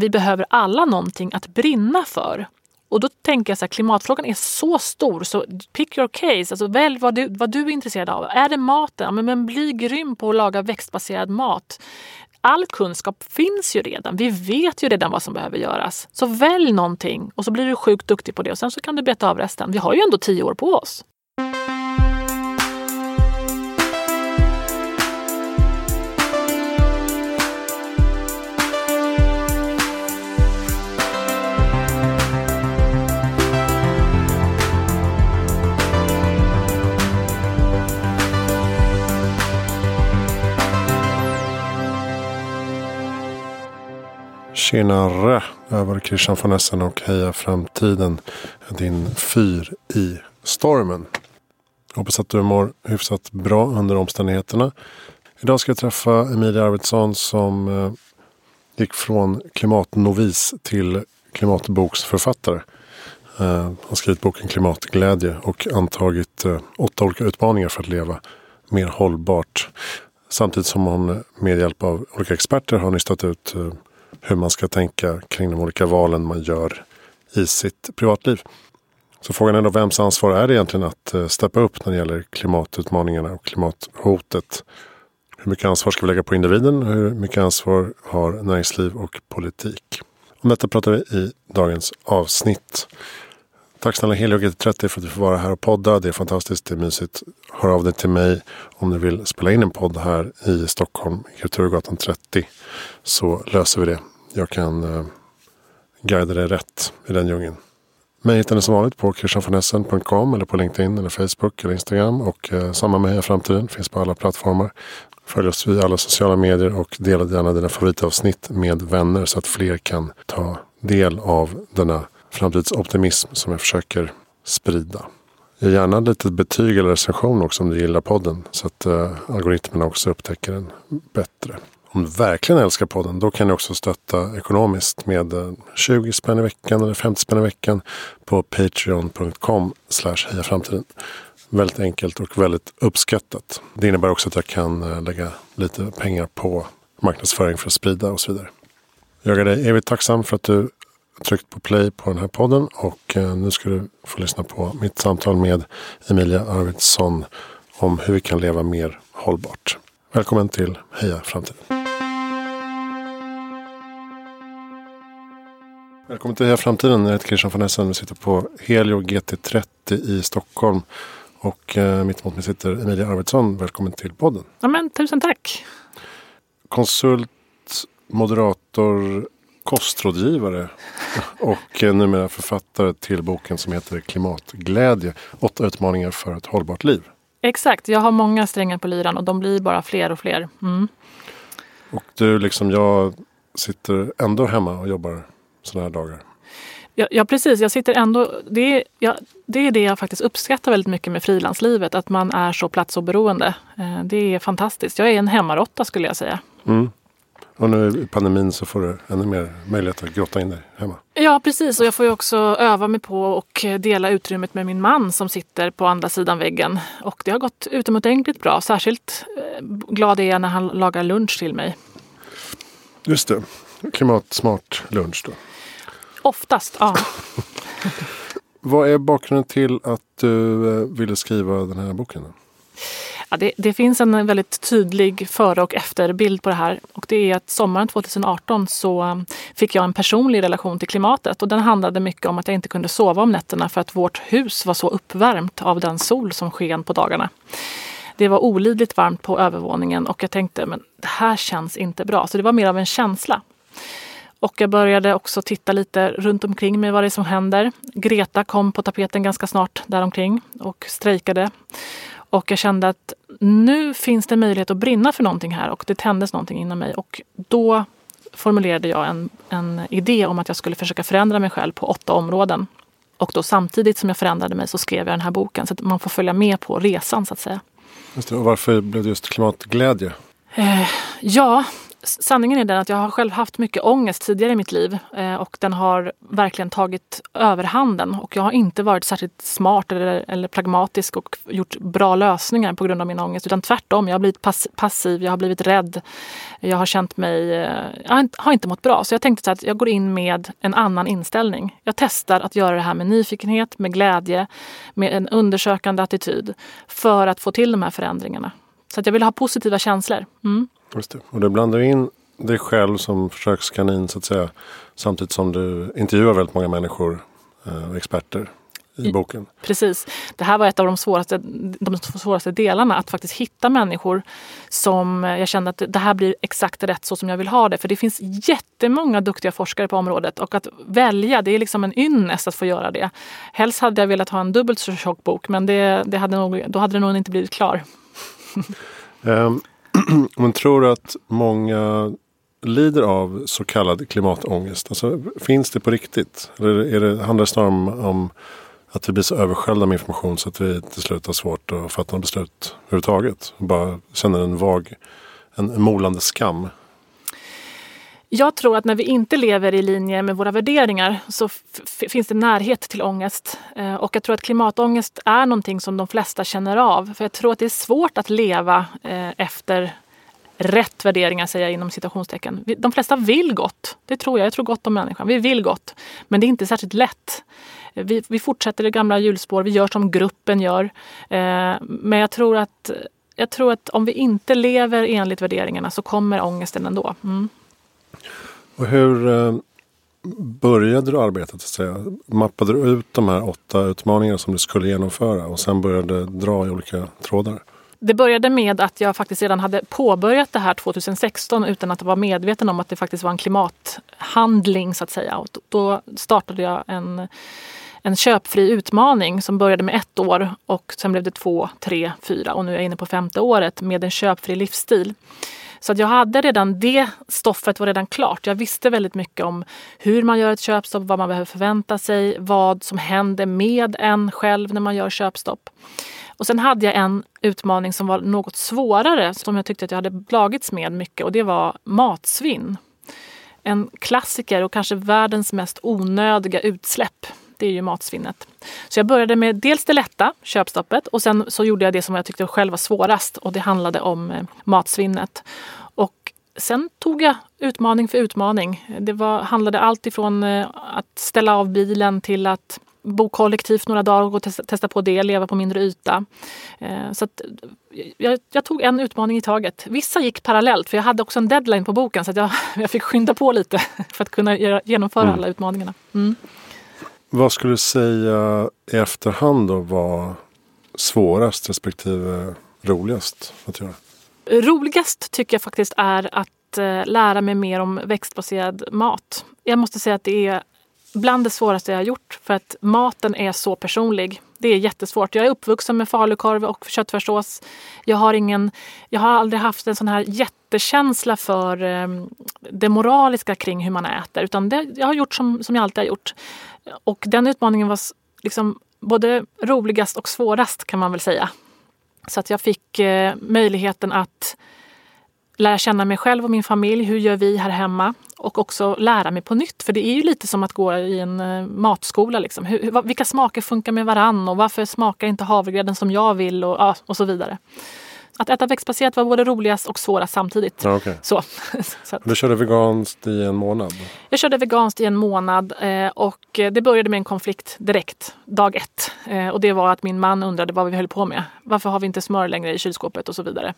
vi behöver alla någonting att brinna för. Och då tänker jag så här, klimatfrågan är så stor så pick your case. Alltså välj vad du, vad du är intresserad av. Är det maten? men, men bli grym på att laga växtbaserad mat. All kunskap finns ju redan. Vi vet ju redan vad som behöver göras. Så välj någonting och så blir du sjukt duktig på det och sen så kan du beta av resten. Vi har ju ändå tio år på oss. Tjenare! Jag var Christian von Essen och Heja Framtiden. Din fyr i stormen. Hoppas att du mår hyfsat bra under omständigheterna. Idag ska jag träffa Emilia Arvidsson som eh, gick från klimatnovis till klimatboksförfattare. Hon har skrivit boken Klimatglädje och antagit eh, åtta olika utmaningar för att leva mer hållbart. Samtidigt som hon med hjälp av olika experter har nystat ut hur man ska tänka kring de olika valen man gör i sitt privatliv. Så frågan är då vems ansvar är det egentligen att eh, steppa upp när det gäller klimatutmaningarna och klimathotet? Hur mycket ansvar ska vi lägga på individen? Hur mycket ansvar har näringsliv och politik? Om detta pratar vi i dagens avsnitt. Tack snälla Helio 30 för att du får vara här och podda. Det är fantastiskt, det är mysigt. Hör av dig till mig om du vill spela in en podd här i Stockholm, Kulturgatan 30. Så löser vi det. Jag kan eh, guida dig rätt i den djungeln. Mig hittar ni som vanligt på kristianfornessen.com eller på LinkedIn eller Facebook eller Instagram. Och eh, samma med Heja Framtiden finns på alla plattformar. Följ oss via alla sociala medier och dela gärna dina favoritavsnitt med vänner så att fler kan ta del av denna framtidsoptimism som jag försöker sprida. Ge gärna ett litet betyg eller recension också om du gillar podden så att eh, algoritmerna också upptäcker den bättre. Om du verkligen älskar podden då kan du också stötta ekonomiskt med eh, 20 spänn i veckan eller 50 spänn i veckan på patreon.com hejaframtiden. Väldigt enkelt och väldigt uppskattat. Det innebär också att jag kan eh, lägga lite pengar på marknadsföring för att sprida och så vidare. Jag är dig evigt tacksam för att du tryckt på play på den här podden och eh, nu ska du få lyssna på mitt samtal med Emilia Arvidsson om hur vi kan leva mer hållbart. Välkommen till Heja Framtiden! Välkommen till Heja Framtiden. Jag heter Christian von Essen. Vi sitter på Helio GT30 i Stockholm. Och eh, mitt emot mig sitter Emilia Arvidsson. Välkommen till podden. Ja, men, tusen tack. Konsult, moderator, kostrådgivare och numera författare till boken som heter Klimatglädje. Åtta utmaningar för ett hållbart liv. Exakt, jag har många strängar på lyran och de blir bara fler och fler. Mm. Och du, liksom jag sitter ändå hemma och jobbar sådana här dagar. Ja, ja, precis. Jag sitter ändå... Det är, ja, det är det jag faktiskt uppskattar väldigt mycket med frilanslivet. Att man är så platsoberoende. Eh, det är fantastiskt. Jag är en hemmarotta skulle jag säga. Mm. Och nu i pandemin så får du ännu mer möjlighet att grotta in dig hemma. Ja precis och jag får ju också öva mig på och dela utrymmet med min man som sitter på andra sidan väggen. Och det har gått utomordentligt bra. Särskilt eh, glad är jag när han lagar lunch till mig. Just det. Klimatsmart lunch då. Oftast, ja. Vad är bakgrunden till att du eh, ville skriva den här boken? Ja, det, det, finns en väldigt tydlig före och efterbild på det här. Och det är att sommaren 2018 så um, fick jag en personlig relation till klimatet. Och den handlade mycket om att jag inte kunde sova om nätterna för att vårt hus var så uppvärmt av den sol som sken på dagarna. Det var olidligt varmt på övervåningen och jag tänkte men det här känns inte bra. Så det var mer av en känsla. Och jag började också titta lite runt omkring mig vad det är som händer. Greta kom på tapeten ganska snart däromkring och strejkade. Och jag kände att nu finns det möjlighet att brinna för någonting här och det tändes någonting inom mig. Och då formulerade jag en, en idé om att jag skulle försöka förändra mig själv på åtta områden. Och då samtidigt som jag förändrade mig så skrev jag den här boken så att man får följa med på resan så att säga. Just det, och varför blev det just klimatglädje? Eh, ja, sanningen är den att jag har själv haft mycket ångest tidigare i mitt liv eh, och den har verkligen tagit överhanden. Och jag har inte varit särskilt smart eller, eller pragmatisk och gjort bra lösningar på grund av min ångest. Utan tvärtom, jag har blivit pass passiv, jag har blivit rädd. Jag har känt mig... Eh, jag har inte mått bra. Så jag tänkte så att jag går in med en annan inställning. Jag testar att göra det här med nyfikenhet, med glädje, med en undersökande attityd för att få till de här förändringarna. Så att jag vill ha positiva känslor. Mm. Just det. Och du blandar in dig själv som försökskanin så att säga. Samtidigt som du intervjuar väldigt många människor och eh, experter i boken. Precis. Det här var ett av de svåraste, de svåraste delarna. Att faktiskt hitta människor som jag kände att det här blir exakt rätt så som jag vill ha det. För det finns jättemånga duktiga forskare på området och att välja, det är liksom en ynnest att få göra det. Helst hade jag velat ha en dubbelt så tjock bok men det, det hade nog, då hade den nog inte blivit klar um, men tror du att många lider av så kallad klimatångest? Alltså, finns det på riktigt? Eller är det, handlar det snarare om, om att vi blir så översköljda med information så att vi till slut har svårt att fatta något beslut överhuvudtaget? Bara känner en vag, en molande skam jag tror att när vi inte lever i linje med våra värderingar så finns det närhet till ångest. Eh, och jag tror att klimatångest är någonting som de flesta känner av. För jag tror att det är svårt att leva eh, efter rätt värderingar, säger jag inom citationstecken. De flesta vill gott. Det tror jag. Jag tror gott om människan. Vi vill gott. Men det är inte särskilt lätt. Eh, vi, vi fortsätter i gamla hjulspår. Vi gör som gruppen gör. Eh, men jag tror att jag tror att om vi inte lever enligt värderingarna så kommer ångesten ändå. Mm. Och hur eh, började du arbetet? Att säga? Mappade du ut de här åtta utmaningarna som du skulle genomföra och sen började dra i olika trådar? Det började med att jag faktiskt redan hade påbörjat det här 2016 utan att vara medveten om att det faktiskt var en klimathandling så att säga. Och då startade jag en, en köpfri utmaning som började med ett år och sen blev det två, tre, fyra och nu är jag inne på femte året med en köpfri livsstil. Så att jag hade redan det stoffet var redan klart. Jag visste väldigt mycket om hur man gör ett köpstopp, vad man behöver förvänta sig, vad som händer med en själv när man gör köpstopp. Och sen hade jag en utmaning som var något svårare som jag tyckte att jag hade lagits med mycket och det var matsvinn. En klassiker och kanske världens mest onödiga utsläpp det är ju matsvinnet. Så jag började med dels det lätta, köpstoppet, och sen så gjorde jag det som jag tyckte själv var svårast och det handlade om eh, matsvinnet. Och sen tog jag utmaning för utmaning. Det var, handlade allt ifrån eh, att ställa av bilen till att bo kollektivt några dagar och testa, på det, leva på mindre yta. Eh, så att jag, jag, tog en utmaning i taget. Vissa gick parallellt för jag hade också en deadline på boken så jag, jag fick skynda på lite för att kunna genomföra mm. alla utmaningarna. Mm. Vad skulle du säga i efterhand då var svårast respektive roligast att göra? Roligast tycker jag faktiskt är att eh, lära mig mer om växtbaserad mat. Jag måste säga att det är bland det svåraste jag har gjort för att maten är så personlig. Det är jättesvårt. Jag är uppvuxen med falukorv och köttfärssås. Jag har, ingen, jag har aldrig haft en sån här jättekänsla för eh, det moraliska kring hur man äter. Utan det, jag har gjort som, som jag alltid har gjort. Och den utmaningen var liksom både roligast och svårast kan man väl säga. Så att jag fick eh, möjligheten att lära känna mig själv och min familj. Hur gör vi här hemma? Och också lära mig på nytt. För det är ju lite som att gå i en eh, matskola. Liksom. Hur, vilka smaker funkar med varann och varför smakar inte havregrädden som jag vill och, och så vidare. Att äta växtbaserat var både roligast och svårast samtidigt. Ja, okay. så. så att. Du körde veganskt i en månad? Jag körde veganskt i en månad eh, och det började med en konflikt direkt, dag ett. Eh, och det var att min man undrade vad vi höll på med. Varför har vi inte smör längre i kylskåpet och så vidare.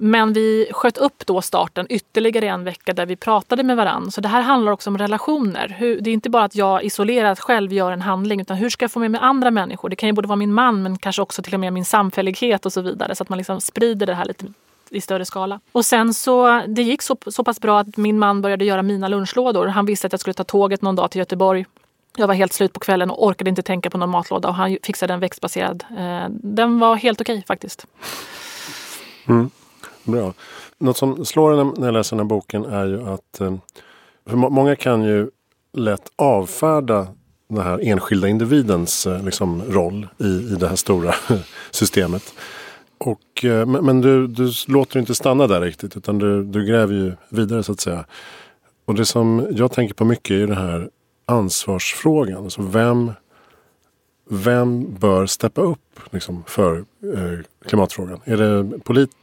Men vi sköt upp då starten ytterligare en vecka där vi pratade med varann. Så det här handlar också om relationer. Hur, det är inte bara att jag isolerat själv gör en handling utan hur ska jag få med mig andra människor? Det kan ju både vara min man men kanske också till och med min samfällighet och så vidare. Så att man liksom sprider det här lite i större skala. Och sen så, det gick så, så pass bra att min man började göra mina lunchlådor. Han visste att jag skulle ta tåget någon dag till Göteborg. Jag var helt slut på kvällen och orkade inte tänka på någon matlåda och han fixade en växtbaserad. Eh, den var helt okej okay, faktiskt. Mm. Bra. Något som slår en när jag läser den här boken är ju att eh, för många kan ju lätt avfärda den här enskilda individens eh, liksom, roll i, i det här stora systemet. Och, eh, men, men du, du låter inte stanna där riktigt utan du, du gräver ju vidare så att säga. Och det som jag tänker på mycket är ju den här ansvarsfrågan. Alltså vem, vem bör steppa upp liksom, för eh, klimatfrågan? Är det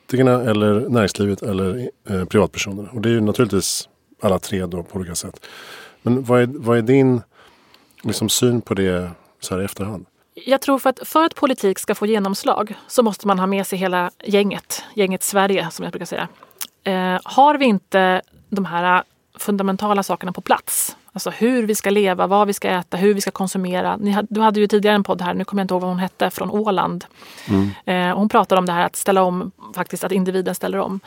politikerna eller näringslivet eller eh, privatpersonerna. Och det är ju naturligtvis alla tre då på olika sätt. Men vad är, vad är din liksom, syn på det så här i efterhand? Jag tror för att, för att politik ska få genomslag så måste man ha med sig hela gänget, gänget Sverige som jag brukar säga. Eh, har vi inte de här eh, fundamentala sakerna på plats, alltså hur vi ska leva, vad vi ska äta, hur vi ska konsumera. Ni, du hade ju tidigare en podd här, nu kommer jag inte ihåg vad hon hette, från Åland. Mm. Eh, hon pratade om det här att ställa om, faktiskt att individen ställer om.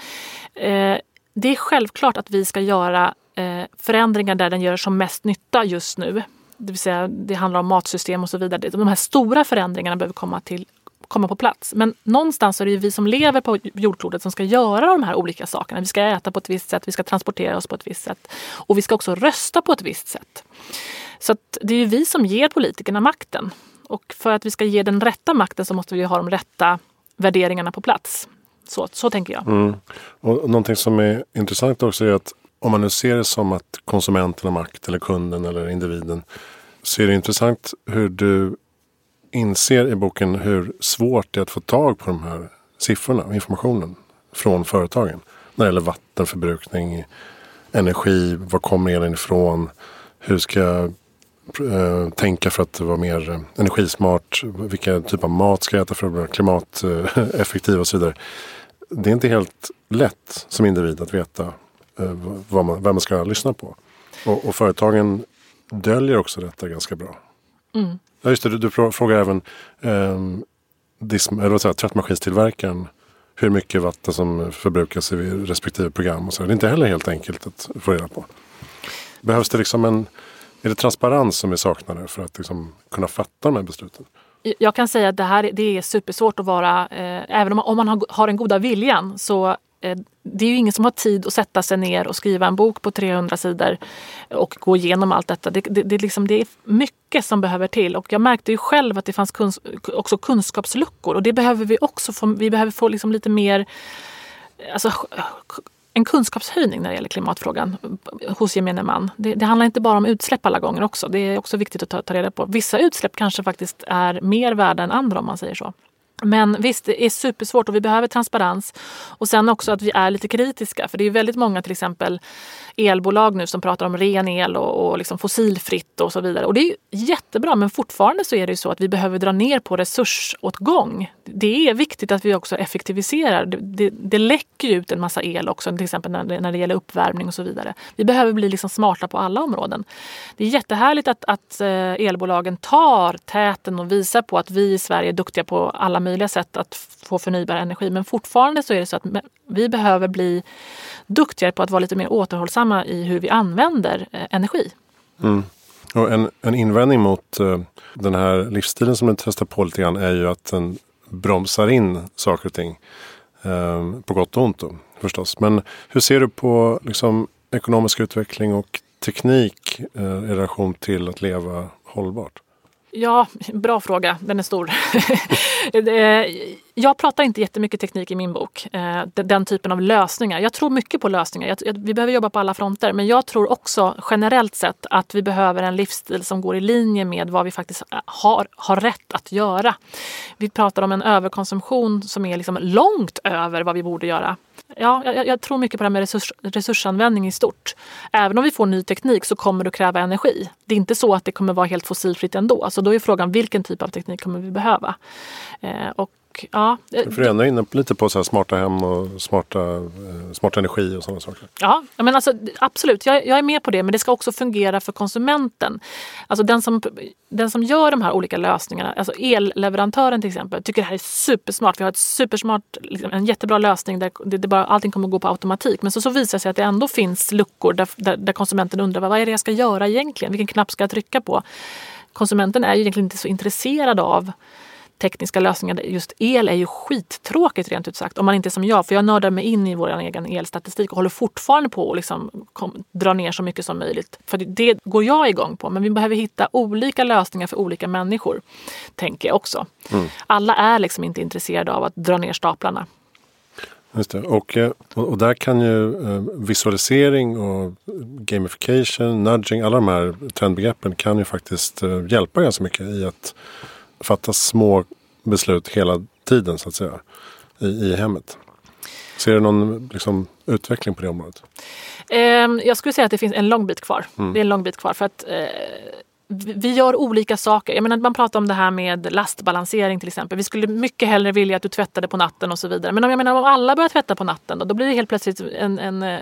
Eh, det är självklart att vi ska göra eh, förändringar där den gör som mest nytta just nu det vill säga det handlar om matsystem och så vidare. De här stora förändringarna behöver komma, till, komma på plats. Men någonstans är det ju vi som lever på jordklotet som ska göra de här olika sakerna. Vi ska äta på ett visst sätt, vi ska transportera oss på ett visst sätt och vi ska också rösta på ett visst sätt. Så det är ju vi som ger politikerna makten. Och för att vi ska ge den rätta makten så måste vi ha de rätta värderingarna på plats. Så, så tänker jag. Mm. Och någonting som är intressant också är att om man nu ser det som att konsumenten har makt eller kunden eller individen. Så är det intressant hur du inser i boken hur svårt det är att få tag på de här siffrorna och informationen från företagen. När det gäller vattenförbrukning, energi, var kommer elen ifrån? Hur ska jag eh, tänka för att vara mer eh, energismart? Vilka typ av mat ska jag äta för att vara klimateffektiv och så vidare. Det är inte helt lätt som individ att veta Eh, vad man, vem man ska lyssna på. Och, och, företagen döljer också detta ganska bra. Mm. Ja, just det, du, du frågar även eh, dism, eller vad säger, tvättmaskinstillverkaren hur mycket vatten som förbrukas i respektive program. Och så. Det är inte heller helt enkelt att få reda på. Behövs det liksom en är det transparens som vi saknar för att liksom kunna fatta de här besluten? Jag kan säga att det här det är supersvårt att vara, eh, även om man, om man har, har den goda viljan så Eh, det är ju ingen som har tid att sätta sig ner och skriva en bok på 300 sidor och gå igenom allt detta. Det, det, det, liksom, det är mycket som behöver till och jag märkte ju själv att det fanns kuns också kunskapsluckor och det behöver vi också få. Vi behöver få liksom lite mer alltså, en kunskapshöjning när det gäller klimatfrågan hos gemene man. Det, det, handlar inte bara om utsläpp alla gånger också. Det är också viktigt att ta, ta reda på. Vissa utsläpp kanske faktiskt är mer värda än andra om man säger så. Men visst, det är supersvårt och vi behöver transparens. Och sen också att vi är lite kritiska. För det är väldigt många till exempel elbolag nu som pratar om ren el och, och liksom fossilfritt och så vidare. Och det är jättebra men fortfarande så är det så att vi behöver dra ner på resursåtgång. Det är viktigt att vi också effektiviserar. Det, det, det läcker ut en massa el också till exempel när det, när det gäller uppvärmning och så vidare. Vi behöver bli liksom smarta på alla områden. Det är jättehärligt att, att eh, elbolagen tar täten och visar på att vi i Sverige är duktiga på alla möjliga sätt att få förnybar energi. Men fortfarande så är det så att vi behöver bli duktigare på att vara lite mer återhållsamma i hur vi använder eh, energi. Mm. Och en, en invändning mot uh, den här livsstilen som du testar på lite grann är ju att den bromsar in saker och ting. Uh, på gott och ont då, förstås. Men hur ser du på liksom, ekonomisk utveckling och teknik uh, i relation till att leva hållbart? Ja, bra fråga. Den är stor. Eh, jag pratar inte jättemycket teknik i min bok. Eh, den typen av lösningar. Jag tror mycket på lösningar. Vi behöver jobba på alla fronter. Men jag tror också generellt sett att vi behöver en livsstil som går i linje med vad vi faktiskt eh, har, har rätt att göra. Vi pratar om en överkonsumtion som är liksom långt över vad vi borde göra. Ja, jag, jag, tror mycket på det här med resurs, resursanvändning i stort. Även om vi får ny teknik så kommer det att kräva energi. Det är inte så att det kommer vara helt fossilfritt ändå. Så då är frågan vilken typ av teknik kommer vi behöva? Eh, och ja, För du är ändå inne lite på så smarta hem och smarta, eh, smart energi och sådana saker. Ja, men alltså, absolut. Jag, jag, är med på det. Men det ska också fungera för konsumenten. Alltså den som, den som gör de här olika lösningarna, alltså elleverantören till exempel, tycker det här är supersmart. Vi har ett supersmart, liksom, en jättebra lösning där det, det bara, allting kommer att gå på automatik. Men så, så visar det sig att det ändå finns luckor där, där, där konsumenten undrar vad är det jag ska göra egentligen? Vilken knapp ska jag trycka på? Konsumenten är ju egentligen inte så intresserad av tekniska lösningar. Just el är ju skittråkigt rent ut sagt. Om man inte är som jag, för jag nördar mig in i vår egen elstatistik och håller fortfarande på att liksom dra ner så mycket som möjligt. För det går jag igång på. Men vi behöver hitta olika lösningar för olika människor, tänker jag också. Mm. Alla är liksom inte intresserade av att dra ner staplarna. Just det. Och, eh, och där kan ju eh, visualisering och gamification, nudging, alla de här trendbegreppen kan ju faktiskt eh, hjälpa ganska mycket i att fatta små beslut hela tiden så att säga i, i hemmet. Ser du någon liksom, utveckling på det området? Ehm, jag skulle säga att det finns en lång bit kvar. Mm. Det är en lång bit kvar. för att vi gör olika saker. Jag menar, man pratar om det här med lastbalansering till exempel. Vi skulle mycket hellre vilja att du tvättade på natten och så vidare. Men om, jag menar, om alla börjar tvätta på natten då, då blir det helt plötsligt en, en, eh,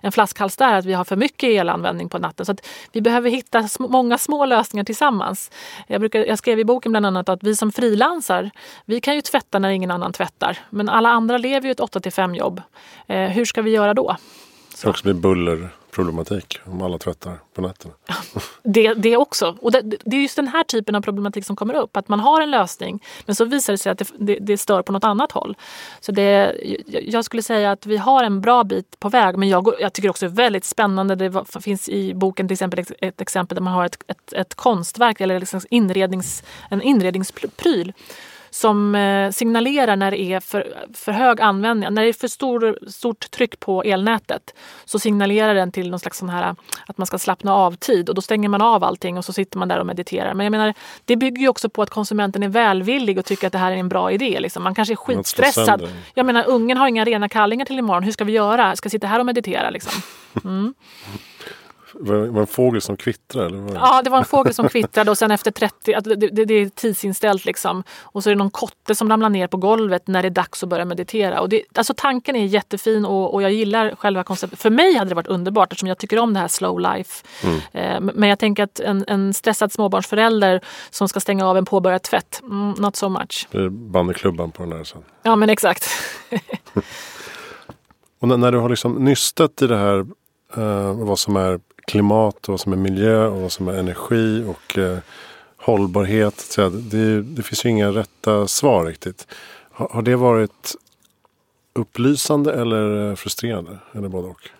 en flaskhals där att vi har för mycket elanvändning på natten. Så vi behöver hitta sm många små lösningar tillsammans. Jag, brukar, jag skrev i boken bland annat att vi som frilansar, vi kan ju tvätta när ingen annan tvättar. Men alla andra lever ju ett 8 till 5 jobb. Eh, hur ska vi göra då? Så. Också med buller problematik om alla tvättar på nätterna. Det, det också. Och det, det, är just den här typen av problematik som kommer upp. Att man har en lösning men så visar det sig att det, det, det stör på något annat håll. Så det, jag skulle säga att vi har en bra bit på väg men jag, jag tycker också det är väldigt spännande. Det finns i boken till exempel ett exempel där man har ett, ett, ett konstverk eller liksom inrednings, en inredningspryl som eh, signalerar när det är för, för hög användning. När det är för stor, stort tryck på elnätet så signalerar den till någon slags sån här att man ska slappna av tid och då stänger man av allting och så sitter man där och mediterar. Men jag menar, det bygger ju också på att konsumenten är välvillig och tycker att det här är en bra idé. Liksom. Man kanske är skitstressad. Jag menar, ungen har inga rena kallingar till imorgon. Hur ska vi göra? Ska sitta här och meditera liksom? Mm. Var det en fågel som kvittrade? Eller vad? Ja, det var en fågel som kvittrade och sen efter 30, det, det, det, är tidsinställt liksom. Och så är det någon kotte som ramlar ner på golvet när det är dags att börja meditera. Och det, alltså tanken är jättefin och, och jag gillar själva konceptet. För mig hade det varit underbart eftersom jag tycker om det här slow life. Mm. Eh, men jag tänker att en, en stressad småbarnsförälder som ska stänga av en påbörjad tvätt, mm, not so much. Det är bandyklubban på den där sen. Ja, men exakt. och när, när du har liksom nystat i det här Uh, vad som är klimat och vad som är miljö och vad som är energi och eh, hållbarhet. Så det, det, finns ju inga rätta svar riktigt. Har, har det varit upplysande eller eh, frustrerande? Eller både och?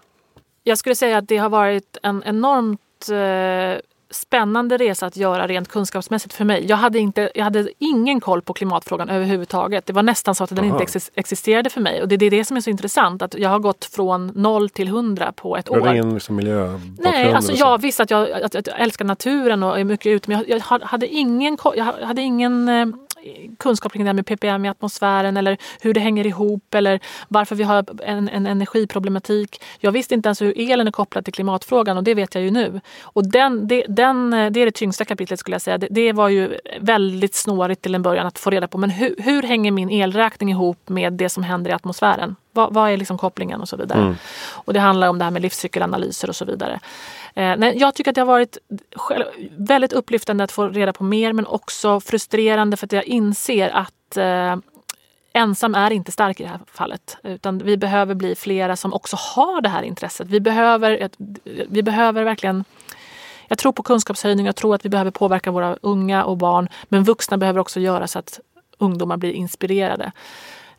Jag skulle säga att det har varit en enormt eh, spännande resa att göra rent kunskapsmässigt för mig. Jag hade, inte, jag hade ingen koll på klimatfrågan överhuvudtaget. Det var nästan så att den Aha. inte existerade för mig. Och det är det som är så intressant. Att jag har gått från noll till hundra på ett år. Det ingen liksom miljö Nej, alltså jag visste att jag, att, att jag älskar naturen och är mycket ute. Men jag, jag hade ingen, jag hade ingen eh, kunskap kring det här med ppm i atmosfären eller hur det hänger ihop eller varför vi har en, en energiproblematik. Jag visste inte ens hur elen är kopplad till klimatfrågan och det vet jag ju nu. Och den, det, den, det är det tyngsta kapitlet skulle jag säga. Det, det, var ju väldigt snårigt till en början att få reda på men hur, hur hänger min elräkning ihop med det som händer i atmosfären? Vad, vad är liksom kopplingen och så vidare. Mm. Och det handlar om det här med livscykelanalyser och så vidare. Eh, men jag tycker att det har varit väldigt upplyftande att få reda på mer men också frustrerande för att jag inser att eh, ensam är inte stark i det här fallet. Utan vi behöver bli flera som också har det här intresset. Vi behöver, vi behöver verkligen jag tror på kunskapshöjning, jag tror att vi behöver påverka våra unga och barn. Men vuxna behöver också göra så att ungdomar blir inspirerade.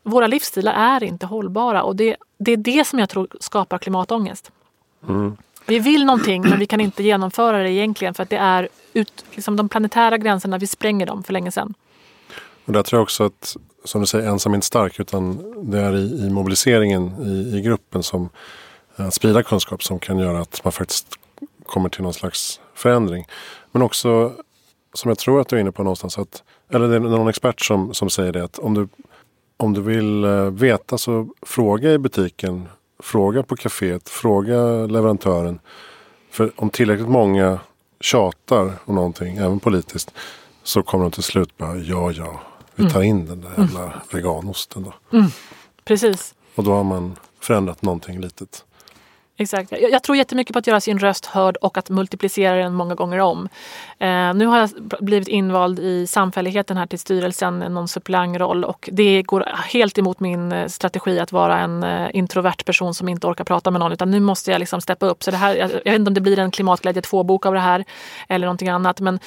Våra livsstilar är inte hållbara och det, det är det som jag tror skapar klimatångest. Mm. Vi vill någonting men vi kan inte genomföra det egentligen för att det är ut, liksom de planetära gränserna, vi spränger dem för länge sedan. Och där tror jag också att, som du säger, ensam är inte stark utan det är i, i mobiliseringen i, i gruppen som eh, att sprida kunskap som kan göra att man faktiskt kommer till någon slags förändring. Men också, som jag tror att du är inne på någonstans, att, eller det är någon expert som, som säger det att om du, om du vill eh, veta så fråga i butiken Fråga på kaféet, fråga leverantören. För om tillräckligt många tjatar om någonting, även politiskt, så kommer de till slut bara ja, ja, vi tar in den där jävla mm. veganosten då. Mm. Precis. Och då har man förändrat någonting litet. Exakt. Jag, jag, tror jättemycket på att göra sin röst hörd och att multiplicera den många gånger om. Eh, nu har jag blivit invald i samfälligheten här till styrelsen, någon suppleantroll och det går helt emot min eh, strategi att vara en eh, introvert person som inte orkar prata med någon utan nu måste jag liksom steppa upp. Så det här, jag, jag vet inte om det blir en klimatglädje 2-bok av det här eller någonting annat men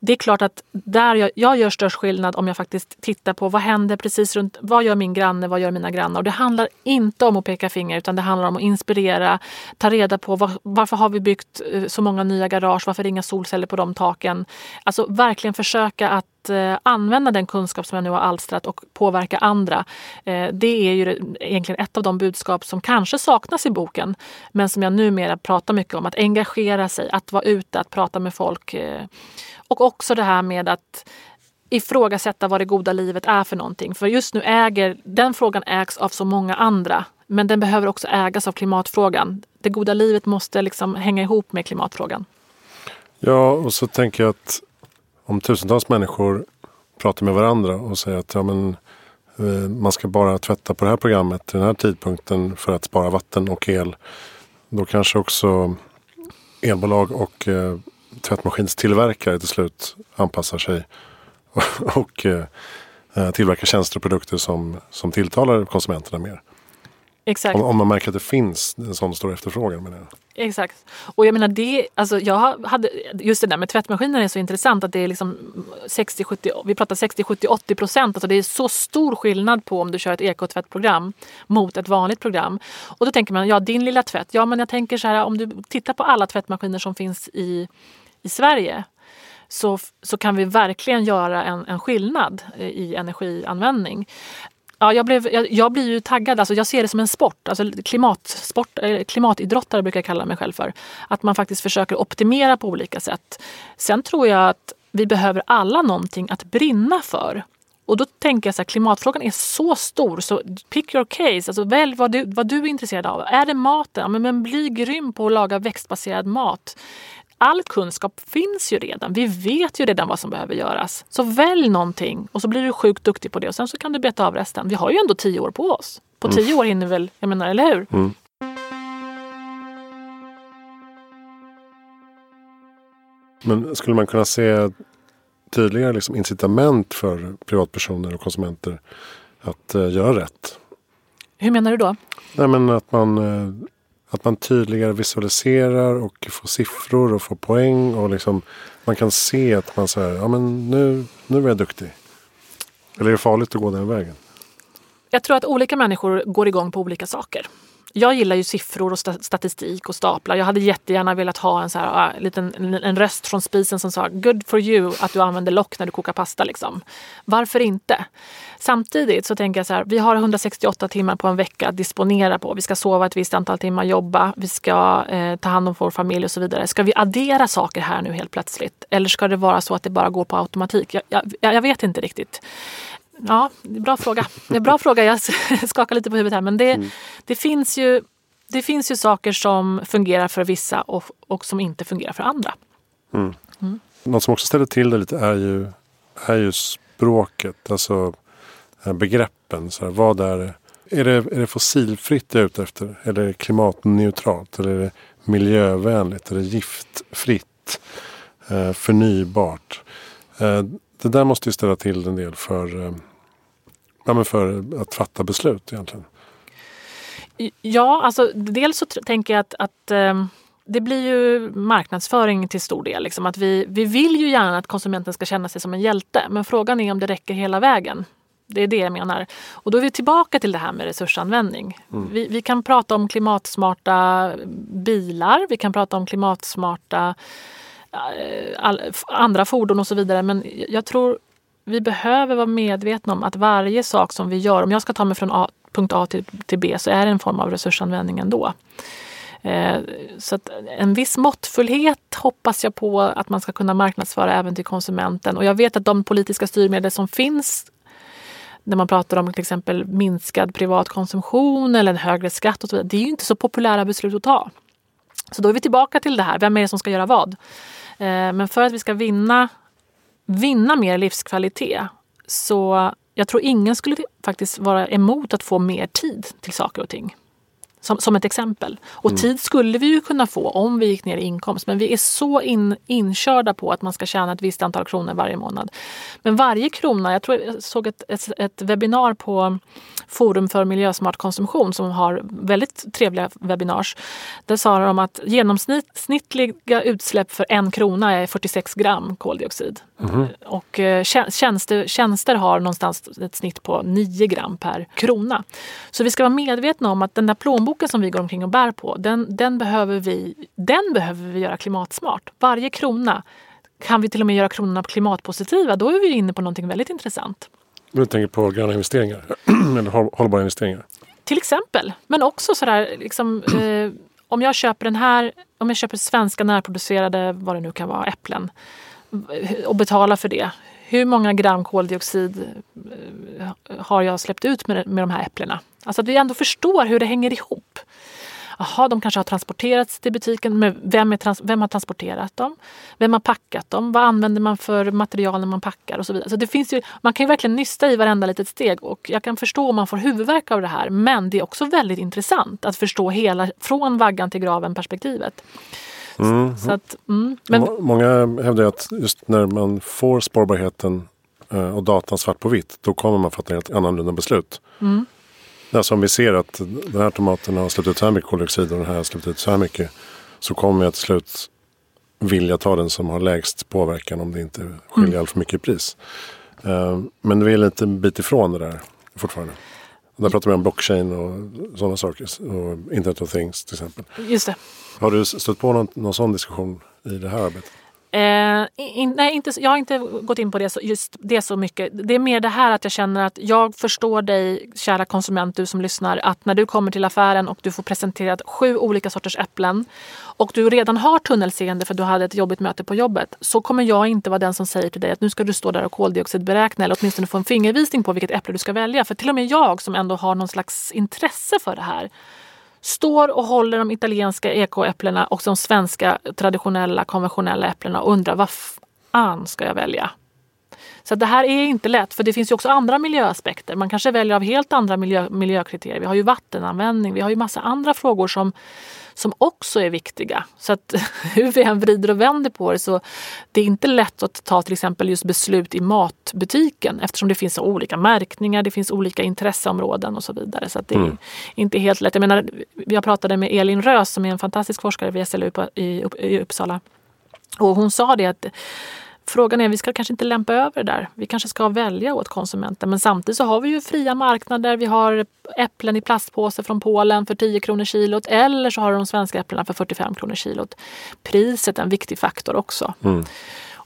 det är klart att där jag, jag gör störst skillnad om jag faktiskt tittar på vad händer precis runt, vad gör min granne, vad gör mina grannar? Och det handlar inte om att peka finger utan det handlar om att inspirera, ta reda på var, varför har vi byggt eh, så många nya garage, varför är det inga solceller på de taken? Alltså verkligen försöka att eh, använda den kunskap som jag nu har alstrat och påverka andra. Eh, det är ju egentligen ett av de budskap som kanske saknas i boken men som jag numera pratar mycket om. Att engagera sig, att vara ute, att prata med folk. Och också det här med att ifrågasätta vad det goda livet är för någonting. För just nu äger den frågan ägs av så många andra. Men den behöver också ägas av klimatfrågan. Det goda livet måste liksom hänga ihop med klimatfrågan. Ja, och så tänker jag att om tusentals människor pratar med varandra och säger att ja, men, eh, man ska bara tvätta på det här programmet till den här tidpunkten för att spara vatten och el. Då kanske också elbolag och eh, tvättmaskinstillverkare till slut anpassar sig och, och eh, tillverkar tjänster och produkter som, som tilltalar konsumenterna mer. Exakt. Om, om, man märker att det finns en sån stor efterfrågan. Menar jag. Exakt. Och jag menar det, alltså jag hade, just det där med tvättmaskiner är så intressant att det är liksom 60, 70, vi pratar 60, 70, 80 procent. Alltså det är så stor skillnad på om du kör ett ekotvättprogram mot ett vanligt program. Och då tänker man, ja din lilla tvätt. Ja men jag tänker så här om du tittar på alla tvättmaskiner som finns i, i Sverige så, så kan vi verkligen göra en, en skillnad eh, i energianvändning. Ja, jag, blev, jag, jag, blir ju taggad. Alltså jag ser det som en sport. Alltså klimatsport, eh, klimatidrottare brukar jag kalla mig själv för. Att man faktiskt försöker optimera på olika sätt. Sen tror jag att vi behöver alla någonting att brinna för. Och då tänker jag så här, klimatfrågan är så stor så pick your case. Alltså välj vad du, vad du är intresserad av. Är det maten? Men, men bli grym på att laga växtbaserad mat all kunskap finns ju redan. Vi vet ju redan vad som behöver göras. Så välj någonting och så blir du sjukt duktig på det och sen så kan du beta av resten. Vi har ju ändå tio år på oss. På mm. tio år hinner väl, jag menar, eller hur? Mm. Men skulle man kunna se tydligare liksom incitament för privatpersoner och konsumenter att uh, göra rätt? Hur menar du då? Nej, men att man uh, att man tydligare visualiserar och får siffror och får poäng. Och liksom, man kan se att man säger, ja men nu, nu är jag duktig. Eller är det farligt att gå den vägen? Jag tror att olika människor går igång på olika saker. Jag gillar ju siffror och statistik och staplar. Jag hade jättegärna velat ha en, så här, ah, en, liten, en röst från spisen som sa Good for you att du använder lock när du kokar pasta. Liksom. Varför inte? Samtidigt så tänker jag så här, vi har 168 timmar på en vecka att disponera på. Vi ska sova ett visst antal timmar, jobba, vi ska eh, ta hand om vår familj och så vidare. Ska vi addera saker här nu helt plötsligt? Eller ska det vara så att det bara går på automatik? Jag, jag, jag vet inte riktigt. Ja, det är bra fråga. Det är en bra fråga. Jag skakar lite på huvudet här. Men det, mm. det, finns ju, det finns ju saker som fungerar för vissa och, och som inte fungerar för andra. Mm. Mm. Något som också ställer till det lite är ju, är ju språket. Alltså eh, begreppen. Så här, vad är? Är det, är det fossilfritt jag är ute efter? Eller är det klimatneutralt? Eller är det miljövänligt? Är det giftfritt? Eh, förnybart? Eh, det där måste ju ställa till en del för, ja, men för att fatta beslut egentligen. Ja, alltså dels så tänker jag att, att eh, det blir ju marknadsföring till stor del. Liksom. Att vi, vi vill ju gärna att konsumenten ska känna sig som en hjälte men frågan är om det räcker hela vägen. Det är det jag menar. Och då är vi tillbaka till det här med resursanvändning. Mm. Vi, vi, kan prata om klimatsmarta bilar, vi kan prata om klimatsmarta Eh, all, andra fordon och så vidare. Men jag tror vi behöver vara medvetna om att varje sak som vi gör, om jag ska ta mig från A, punkt A till, till B så är det en form av resursanvändning ändå. Eh, så att en viss måttfullhet hoppas jag på att man ska kunna marknadsföra även till konsumenten. Och jag vet att de politiska styrmedel som finns när man pratar om till exempel minskad privat konsumtion eller en högre skatt och så vidare. Det är ju inte så populära beslut att ta. Så då är vi tillbaka till det här, vem är det som ska göra vad? Eh, men för att vi ska vinna, vinna mer livskvalitet så jag tror ingen skulle faktiskt vara emot att få mer tid till saker och ting. Som, som ett exempel. Och mm. tid skulle vi ju kunna få om vi gick ner i inkomst. Men vi är så in, inkörda på att man ska tjäna ett visst antal kronor varje månad. Men varje krona, jag tror jag såg ett, ett, ett webbinar på Forum för miljösmart konsumtion som har väldigt trevliga webinars. Där sa de att genomsnittliga utsläpp för en krona är 46 gram koldioxid. Mm. Och eh, tjänster, tjänster har någonstans ett snitt på 9 gram per krona. Så vi ska vara medvetna om att den där plånboken som vi går omkring och bär på, den, den, behöver, vi, den behöver vi göra klimatsmart. Varje krona kan vi till och med göra kronorna klimatpositiva, då är vi inne på någonting väldigt intressant. Du tänker på gröna investeringar, eller hållbara investeringar? Till exempel, men också sådär liksom, eh, om jag köper den här, om jag köper svenska närproducerade, vad det nu kan vara, äpplen och betalar för det. Hur många gram koldioxid eh, har jag släppt ut med, med de här äpplena? Alltså att vi ändå förstår hur det hänger ihop. Jaha, de kanske har transporterats till butiken, men vem, är vem har transporterat dem? Vem har packat dem? Vad använder man för material när man packar och så vidare. Så det finns ju, man kan ju verkligen nysta i varenda litet steg och jag kan förstå om man får huvudvärk av det här. Men det är också väldigt intressant att förstå hela från vaggan till graven perspektivet. Mm. Så att, mm, men... Många hävdar att just när man får spårbarheten eh, och datan svart på vitt, då kommer man fatta ett annorlunda beslut. Mm. Alltså om vi ser att den här tomaten har släppt ut så här mycket koldioxid och den här har släppt ut så här mycket. Så kommer jag till slut vilja ta den som har lägst påverkan om det inte skiljer mm. allt för mycket i pris. Uh, men vi är lite en bit ifrån det där fortfarande. Där pratar vi om blockchain och sådana saker. Och Internet of Things till exempel. Just det. Har du stött på någon, någon sån diskussion i det här arbetet? Eh, in, nej, inte, jag har inte gått in på det så, just det så mycket. Det är mer det här att jag känner att jag förstår dig, kära konsument, du som lyssnar, att när du kommer till affären och du får presenterat sju olika sorters äpplen och du redan har tunnelseende för du hade ett jobbigt möte på jobbet så kommer jag inte vara den som säger till dig att nu ska du stå där och koldioxidberäkna eller åtminstone få en fingervisning på vilket äpple du ska välja. För till och med jag som ändå har någon slags intresse för det här står och håller de italienska ekoäpplena och de svenska traditionella konventionella äpplena och undrar vad fan ska jag välja? Så det här är inte lätt, för det finns ju också andra miljöaspekter. Man kanske väljer av helt andra miljö, miljökriterier. Vi har ju vattenanvändning, vi har ju massa andra frågor som, som också är viktiga. Så att hur vi än vrider och vänder på det så det är inte lätt att ta till exempel just beslut i matbutiken eftersom det finns olika märkningar, det finns olika intresseområden och så vidare. Så det är mm. inte helt lätt. Jag menar, jag pratade med Elin Rös som är en fantastisk forskare vid SLU i Uppsala. Och hon sa det att Frågan är, vi ska kanske inte lämpa över det där. Vi kanske ska välja åt konsumenten. Men samtidigt så har vi ju fria marknader. Vi har äpplen i plastpåse från Polen för 10 kronor kilot. Eller så har du de svenska äpplena för 45 kronor kilot. Priset är en viktig faktor också. Mm.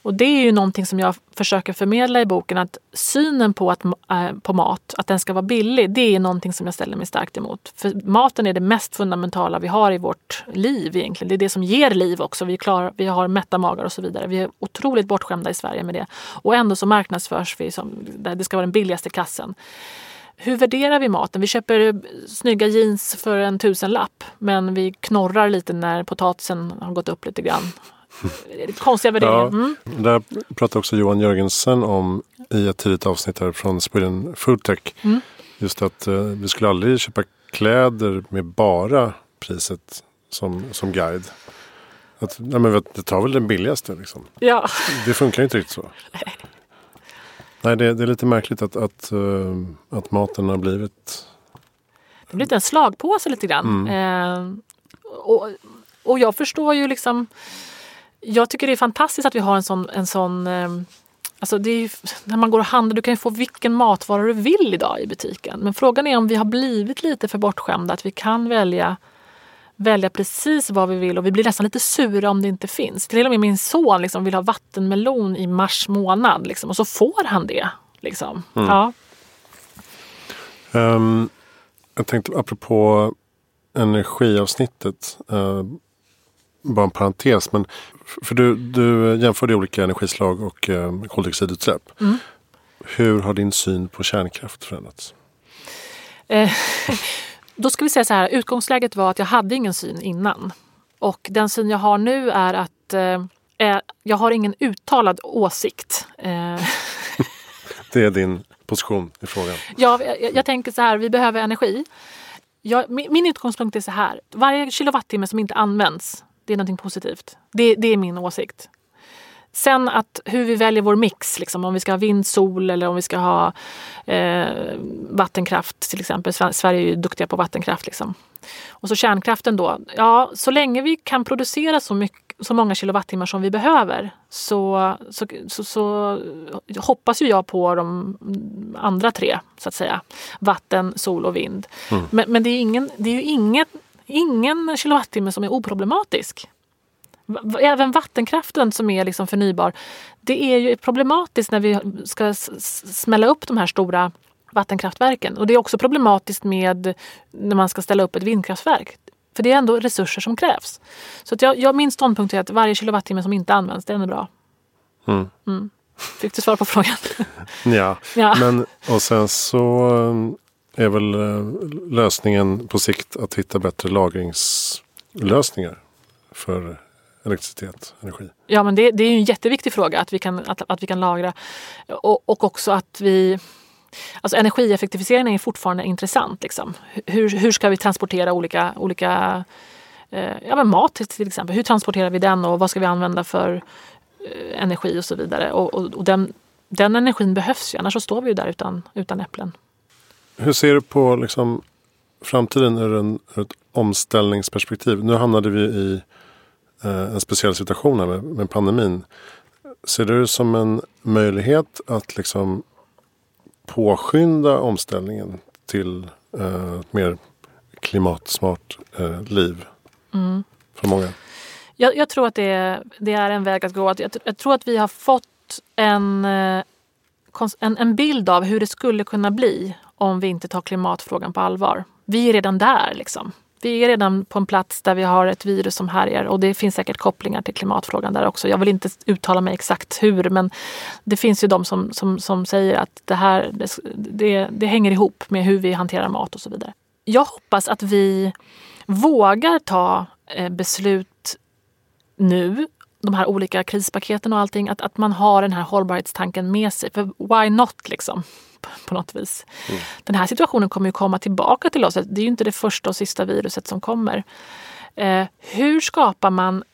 Och det är ju någonting som jag försöker förmedla i boken att synen på, att, äh, på mat, att den ska vara billig, det är någonting som jag ställer mig starkt emot. För maten är det mest fundamentala vi har i vårt liv egentligen. Det är det som ger liv också. Vi, klar, vi har mätta magar och så vidare. Vi är otroligt bortskämda i Sverige med det. Och ändå så marknadsförs vi som det ska vara den billigaste kassen. Hur värderar vi maten? Vi köper snygga jeans för en tusenlapp men vi knorrar lite när potatisen har gått upp lite grann konstiga värderingar. Ja, mm. Där pratade också Johan Jörgensen om i ett tidigt avsnitt här från Sweden Foodtech. Mm. Just att eh, vi skulle aldrig köpa kläder med bara priset som, som guide. Att, nej men det tar väl den billigaste liksom. Ja. Det funkar inte riktigt så. Nej, det, det, är lite märkligt att, att, uh, att maten har blivit... Det blivit en slagpåse lite grann. Mm. Eh, och, och jag förstår ju liksom jag tycker det är fantastiskt att vi har en sån, en sån eh, Alltså det är, när man går och handlar, du kan ju få vilken matvara du vill idag i butiken. Men frågan är om vi har blivit lite för bortskämda, att vi kan välja, välja precis vad vi vill och vi blir nästan lite sura om det inte finns. Till och med min son liksom vill ha vattenmelon i mars månad liksom, och så får han det. Liksom. Mm. Ja. Um, jag tänkte apropå energiavsnittet. Uh, bara en parentes. Men för du, du jämförde olika energislag och eh, koldioxidutsläpp. Mm. Hur har din syn på kärnkraft förändrats? Eh, då ska vi säga så här, utgångsläget var att jag hade ingen syn innan. Och den syn jag har nu är att eh, jag har ingen uttalad åsikt. Eh. det är din position i frågan? Ja, jag, jag tänker så här, vi behöver energi. jag, min, min utgångspunkt är så här. Varje kilowattimme som inte används, det är någonting positivt. Det, det är min åsikt. Sen att hur vi väljer vår mix, liksom, om vi ska ha vind, sol eller om vi ska ha eh, vattenkraft till exempel. Sverige är ju duktiga på vattenkraft. Liksom. Och så kärnkraften då. Ja, så länge vi kan producera så, mycket, så många kilowattimmar som vi behöver så, så, så, så hoppas ju jag på de andra tre, så att säga. Vatten, sol och vind. Mm. Men, men, det är, ingen, det är ju inget, ingen kilowattimme som är oproblematisk. Även vattenkraften som är liksom förnybar. Det är ju problematiskt när vi ska smälla upp de här stora vattenkraftverken. Och det är också problematiskt med när man ska ställa upp ett vindkraftverk. För det är ändå resurser som krävs. Så att jag, jag, min ståndpunkt är att varje kilowattimme som inte används, den är bra. Mm. Mm. Fick du svar på frågan? ja. ja, men och sen så är väl eh, lösningen på sikt att hitta bättre lagringslösningar för elektricitet, energi? Ja, men det, det är en jätteviktig fråga att vi kan, att, att vi kan lagra och, och också att vi Alltså energieffektivisering är fortfarande intressant. Liksom. Hur, hur ska vi transportera olika, olika eh, ja, men mat till exempel? Hur transporterar vi den och vad ska vi använda för eh, energi och så vidare? Och, och, och, den, den energin behövs ju, annars så står vi ju där utan, utan äpplen. Hur ser du på liksom, framtiden ur, en, ur ett omställningsperspektiv? Nu hamnade vi i Eh, en speciell situation här med, med pandemin. Ser du det som en möjlighet att liksom påskynda omställningen till eh, ett mer klimatsmart eh, liv mm. för många? Jag, jag, tror att det, det, är en väg att gå. Jag, jag tror att vi har fått en, eh, en, en bild av hur det skulle kunna bli om vi inte tar klimatfrågan på allvar. Vi är redan där. liksom. Vi är redan på en plats där vi har ett virus som härjar och det finns säkert kopplingar till klimatfrågan där också. Jag vill inte uttala mig exakt hur men det finns ju de som, som, som säger att det här det, det, det hänger ihop med hur vi hanterar mat och så vidare. Jag hoppas att vi vågar ta eh, beslut nu de här olika krispaketen och allting, att, att man har den här hållbarhetstanken med sig. För why not liksom? På något vis. Mm. Den här situationen kommer ju komma tillbaka till oss. Det är ju inte det första och sista viruset som kommer. Eh, hur skapar man,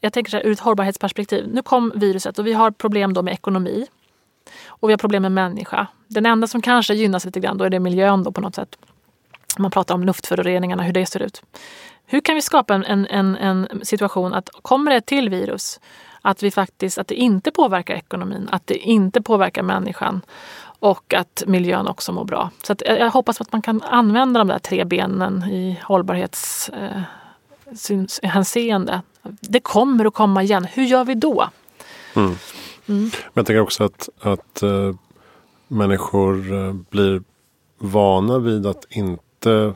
jag tänker så här, ur ett hållbarhetsperspektiv. Nu kom viruset och vi har problem då med ekonomi. Och vi har problem med människa. Den enda som kanske gynnas lite grann då är det miljön då på något sätt. Man pratar om luftföroreningarna, hur det ser ut. Hur kan vi skapa en, en, en situation att kommer det ett till virus att, vi faktiskt, att det inte påverkar ekonomin, att det inte påverkar människan och att miljön också mår bra. Så jag hoppas att man kan använda de där tre benen i hållbarhetshänseende. Eh, det kommer att komma igen. Hur gör vi då? Mm. Mm. Men jag tänker också att, att äh, människor äh, blir vana vid att inte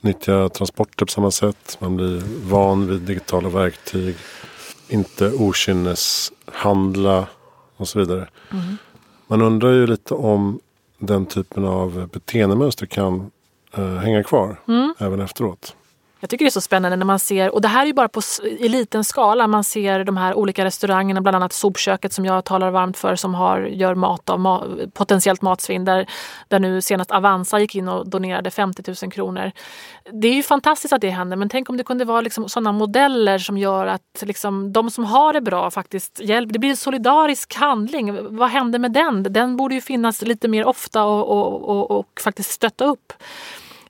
nyttja transporter på samma sätt. Man blir van vid digitala verktyg. Inte okynneshandla och så vidare. Mm. Man undrar ju lite om den typen av beteendemönster kan eh, hänga kvar mm. även efteråt. Jag tycker det är så spännande när man ser, och det här är ju bara på, i liten skala, man ser de här olika restaurangerna, bland annat Sopköket som jag talar varmt för som har, gör mat av ma, potentiellt matsvinn där, där nu senast Avanza gick in och donerade 50 000 kronor. Det är ju fantastiskt att det händer men tänk om det kunde vara liksom sådana modeller som gör att liksom, de som har det bra faktiskt hjälper. Det blir en solidarisk handling. Vad händer med den? Den borde ju finnas lite mer ofta och, och, och, och faktiskt stötta upp.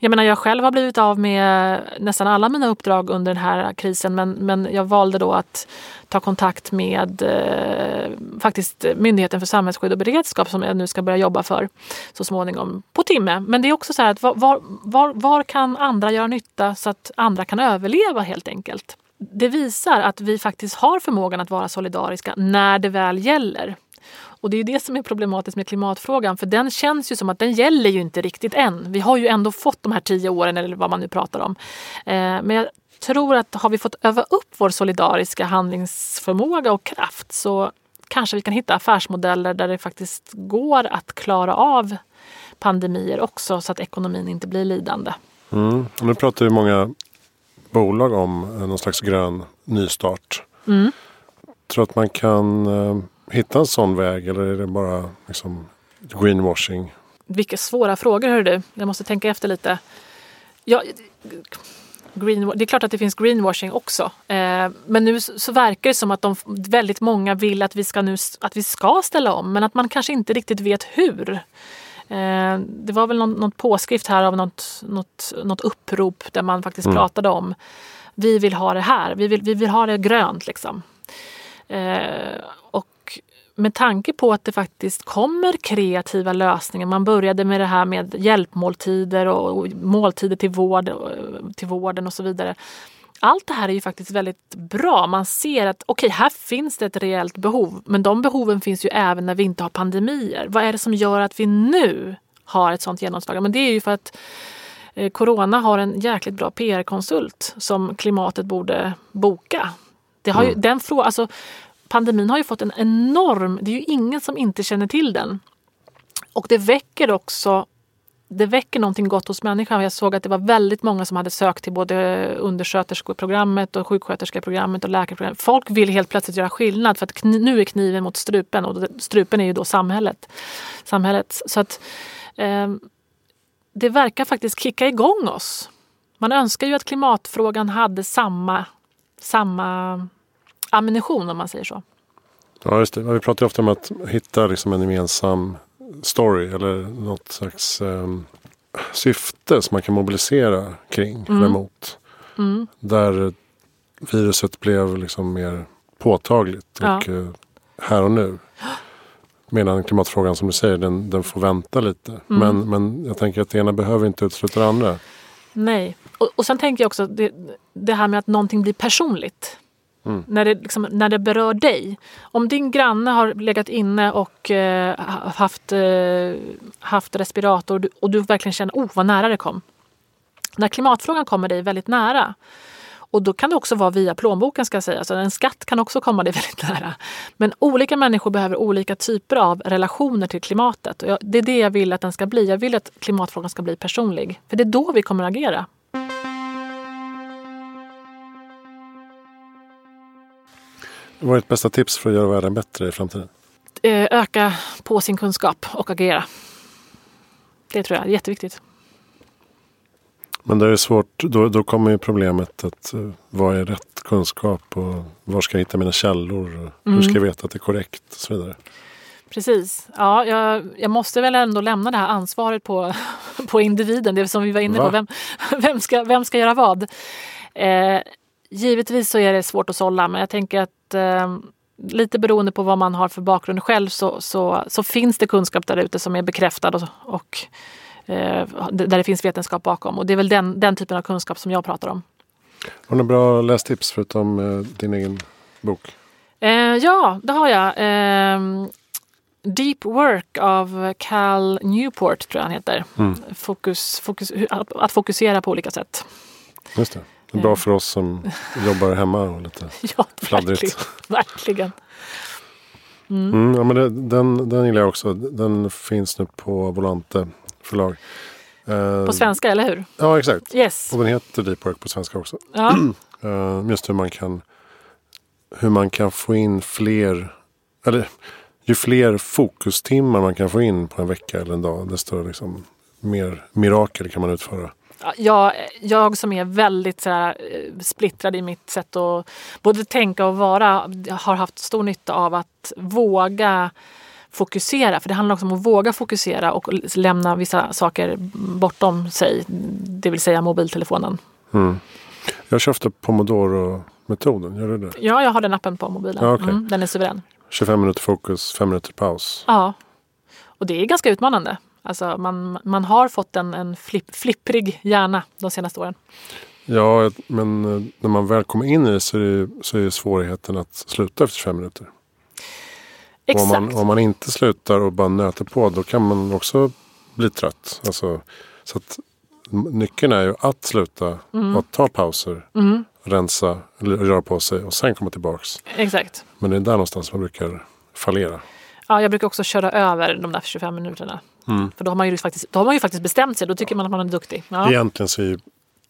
Jag menar, jag själv har blivit av med nästan alla mina uppdrag under den här krisen men, men jag valde då att ta kontakt med eh, faktiskt Myndigheten för samhällsskydd och beredskap som jag nu ska börja jobba för så småningom på timme. Men det är också så här att var, var, var kan andra göra nytta så att andra kan överleva helt enkelt? Det visar att vi faktiskt har förmågan att vara solidariska när det väl gäller. Och det är det som är problematiskt med klimatfrågan för den känns ju som att den gäller ju inte riktigt än. Vi har ju ändå fått de här tio åren eller vad man nu pratar om. Eh, men jag tror att har vi fått öva upp vår solidariska handlingsförmåga och kraft så kanske vi kan hitta affärsmodeller där det faktiskt går att klara av pandemier också så att ekonomin inte blir lidande. Mm. Nu pratar ju många bolag om någon slags grön nystart. Mm. Tror att man kan eh, hitta en sån väg eller är det bara liksom greenwashing? Vilka svåra frågor hör du. Jag måste tänka efter lite. Ja, green, det är klart att det finns greenwashing också. Eh, men nu så, verkar det som att de, väldigt många vill att vi, ska nu, att vi ska ställa om men att man kanske inte riktigt vet hur. Eh, det var väl någon, något påskrift här av något, något, något upprop där man faktiskt mm. pratade om vi vill ha det här, vi vill, vi vill ha det grönt liksom. Eh, med tanke på att det faktiskt kommer kreativa lösningar. Man började med det här med hjälpmåltider och måltider till, vård, till vården och så vidare. Allt det här är ju faktiskt väldigt bra. Man ser att okej, okay, här finns det ett reellt behov. Men de behoven finns ju även när vi inte har pandemier. Vad är det som gör att vi nu har ett sånt genomslag? Men det är ju för att eh, Corona har en jäkligt bra PR-konsult som klimatet borde boka. Det har ju, mm. den frågan, alltså, pandemin har ju fått en enorm... Det är ju ingen som inte känner till den. Och det väcker också det väcker någonting gott hos människan. Jag såg att det var väldigt många som hade sökt till både undersköterskeprogrammet och sjuksköterskeprogrammet och läkarprogrammet. Folk vill helt plötsligt göra skillnad för att nu är kniven mot strupen och strupen är ju då samhället. samhället. Så att eh, det verkar faktiskt kicka igång oss. Man önskar ju att klimatfrågan hade samma, samma ammunition om man säger så. Ja, just det. Vi pratar ofta om att hitta liksom en gemensam story eller något slags um, syfte som man kan mobilisera kring mm. eller mot. Mm. Där viruset blev liksom mer påtagligt ja. och uh, här och nu. Medan klimatfrågan som du säger den, den får vänta lite. Mm. Men, men jag tänker att det ena behöver inte utesluta det andra. Nej, och, och sen tänker jag också det, det här med att någonting blir personligt. Mm. När, det liksom, när det berör dig. Om din granne har legat inne och eh, haft, eh, haft respirator och du, och du verkligen känner oh vad nära det kom. När klimatfrågan kommer dig väldigt nära och då kan det också vara via plånboken ska jag säga. Så en skatt kan också komma dig väldigt nära. Men olika människor behöver olika typer av relationer till klimatet. Och jag, det är det jag vill att den ska bli. Jag vill att klimatfrågan ska bli personlig. För det är då vi kommer att agera. Vad är ditt bästa tips för att göra världen bättre i framtiden? Eh, öka på sin kunskap och agera. Det tror jag är jätteviktigt. Men det är svårt, då, då kommer ju problemet att uh, vad är rätt kunskap och var ska jag hitta mina källor? Mm. Hur ska jag veta att det är korrekt och så vidare. Precis. Ja, jag, jag måste väl ändå lämna det här ansvaret på, på individen. Det som vi var inne Va? på. Vem, vem, ska, vem ska göra vad? Eh, givetvis så är det svårt att sålla men jag tänker att eh, lite beroende på vad man har för bakgrund själv så, så, så finns det kunskap där ute som är bekräftad och, och eh, där det finns vetenskap bakom. Och det är väl den, den typen av kunskap som jag pratar om. Har du några bra lästips förutom eh, din egen bok? Eh, ja, det har jag. Ehm, Deep Work av Cal Newport tror jag han heter. Mm. Fokus, fokus, att, att fokusera på olika sätt. Just det. Det är bra för oss som jobbar hemma och lite ja, fladdrigt. Verkligen. Mm. Mm, ja, men det, den, den gillar jag också. Den finns nu på Volante förlag. Eh, på svenska, eller hur? Ja, exakt. Yes. Och den heter Deep Work på svenska också. Ja. eh, just hur man kan hur man kan få in fler eller ju fler fokustimmar man kan få in på en vecka eller en dag desto liksom mer mirakel kan man utföra jag, jag som är väldigt så här, eh, splittrad i mitt sätt att både tänka och vara har haft stor nytta av att våga fokusera. För det handlar också om att våga fokusera och lämna vissa saker bortom sig. Det vill säga mobiltelefonen. Mm. Jag kör ofta Pomodoro-metoden. Gör du det? Ja, jag har den appen på mobilen. Ja, okay. mm, den är suverän. 25 minuter fokus, 5 minuter paus. Ja. Och det är ganska utmanande. Alltså man, man har fått en, en flipp, flipprig hjärna de senaste åren. Ja, men eh, när man väl kommer in i det så är, det, så är svårigheten att sluta efter 25 minuter. Exakt. Om man, om man inte slutar och bara nöter på då kan man också bli trött. Alltså, så att nyckeln är ju att sluta mm. och ta pauser. Mm. Rensa, röra på sig och sen komma tillbaks. Exakt. Men det är där någonstans man brukar fallera. Ja, jag brukar också köra över de där 25 minuterna. Mm. För då har, man ju faktiskt, då har man ju faktiskt bestämt sig. Då tycker man att man är duktig. Ja. Egentligen, så är,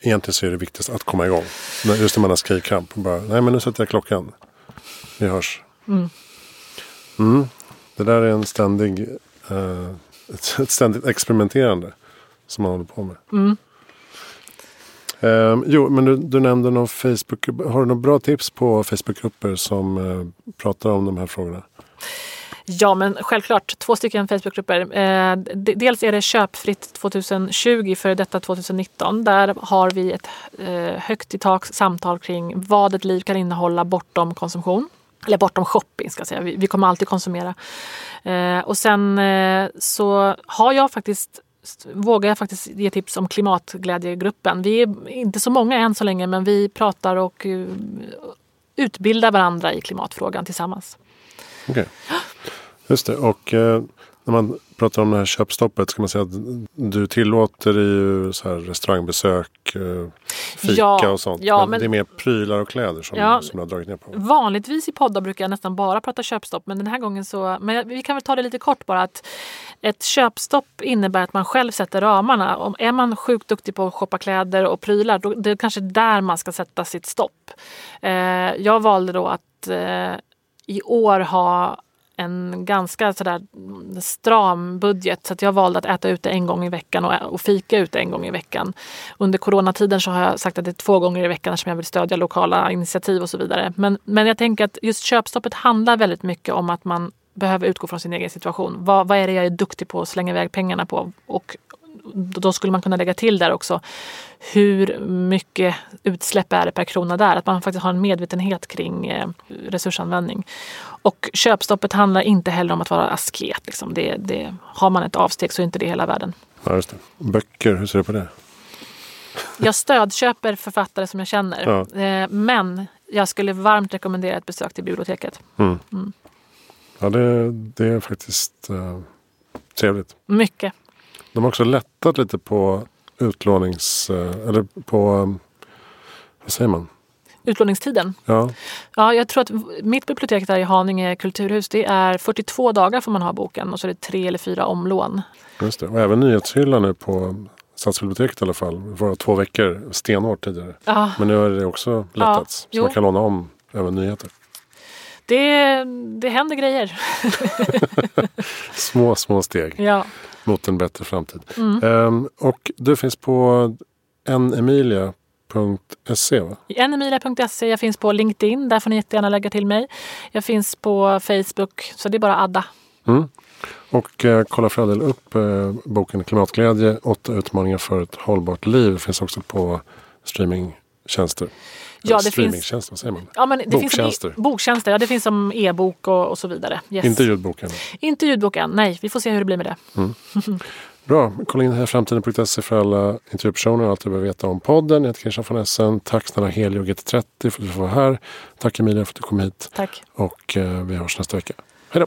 egentligen så är det viktigast att komma igång. Just när man har skrivkramp. Bara, Nej men nu sätter jag klockan. Vi hörs. Mm. Mm. Det där är en ständig, uh, ett, ett ständigt experimenterande som man håller på med. Mm. Um, jo, men du, du nämnde någon Facebook. Har du några bra tips på Facebookgrupper som uh, pratar om de här frågorna? Ja, men självklart. Två stycken Facebookgrupper. Eh, dels är det Köpfritt 2020 för detta 2019. Där har vi ett eh, högt i tak samtal kring vad ett liv kan innehålla bortom konsumtion. Eller bortom shopping ska jag säga. Vi, vi kommer alltid konsumera. Eh, och sen eh, så har jag faktiskt vågar jag faktiskt ge tips om klimatglädjegruppen. Vi är inte så många än så länge men vi pratar och uh, utbildar varandra i klimatfrågan tillsammans. Okay. Just det. Och eh, när man pratar om det här köpstoppet. Ska man säga att du tillåter ju så här restaurangbesök, eh, fika ja, och sånt. Ja, men, men, det är mer prylar och kläder som, ja, som du har dragit ner på. Vanligtvis i poddar brukar jag nästan bara prata köpstopp. Men den här gången så, men vi kan väl ta det lite kort bara. att Ett köpstopp innebär att man själv sätter ramarna. Om är man sjukt duktig på att shoppa kläder och prylar, då, det är kanske där man ska sätta sitt stopp. Eh, jag valde då att eh, i år ha en ganska sådär stram budget så att jag valde att äta ute en gång i veckan och, och fika ute en gång i veckan. Under coronatiden så har jag sagt att det är två gånger i veckan eftersom jag vill stödja lokala initiativ och så vidare. Men, men jag tänker att just köpstoppet handlar väldigt mycket om att man behöver utgå från sin egen situation. Vad, vad är det jag är duktig på att slänga iväg pengarna på? Och då skulle man kunna lägga till där också hur mycket utsläpp är det per krona där? Att man faktiskt har en medvetenhet kring eh, resursanvändning. Och köpstoppet handlar inte heller om att vara asket. Liksom. Det, det, har man ett avsteg så är inte det hela världen. Ja, just det. Böcker, hur ser du på det? Jag stödköper författare som jag känner. Ja. Eh, men jag skulle varmt rekommendera ett besök till biblioteket. Mm. Mm. Ja, det, det, är faktiskt uh, trevligt. Mycket. De har också lättat lite på utlånings... Uh, eller på... Um, vad säger man? Utlåningstiden. Ja. ja, jag tror att mitt bibliotek där i Haninge kulturhus det är 42 dagar får man ha boken och så är det tre eller fyra omlån. Just det, och även nyhetshyllan nu på Stadsbiblioteket i alla fall. Var två veckor stenhårt tidigare. Ja. Men nu har det också lättats. Ja, så man kan låna om även nyheter. Det, det händer grejer. små, små steg ja. mot en bättre framtid. Mm. Um, och du finns på Emilia va? Enemilia.se. Jag finns på LinkedIn. Där får ni jättegärna lägga till mig. Jag finns på Facebook. Så det är bara adda. Mm. Och eh, kolla för all del upp eh, boken Klimatglädje. Åtta utmaningar för ett hållbart liv. Det finns också på streamingtjänster. Ja, det finns, vad säger man? Ja, men det boktjänster. Finns boktjänster, ja det finns som e-bok och, och så vidare. Yes. Inte ljudboken? Inte ljudboken, nej. Vi får se hur det blir med det. Mm. Bra, kolla in här framtiden.se för alla intervjupersoner och allt du behöver veta om podden. Jag heter Christian von Essen. Tack snälla Helio GT30 för att du får vara här. Tack Emilia för att du kom hit. Tack. Och eh, vi hörs nästa vecka. Hej då!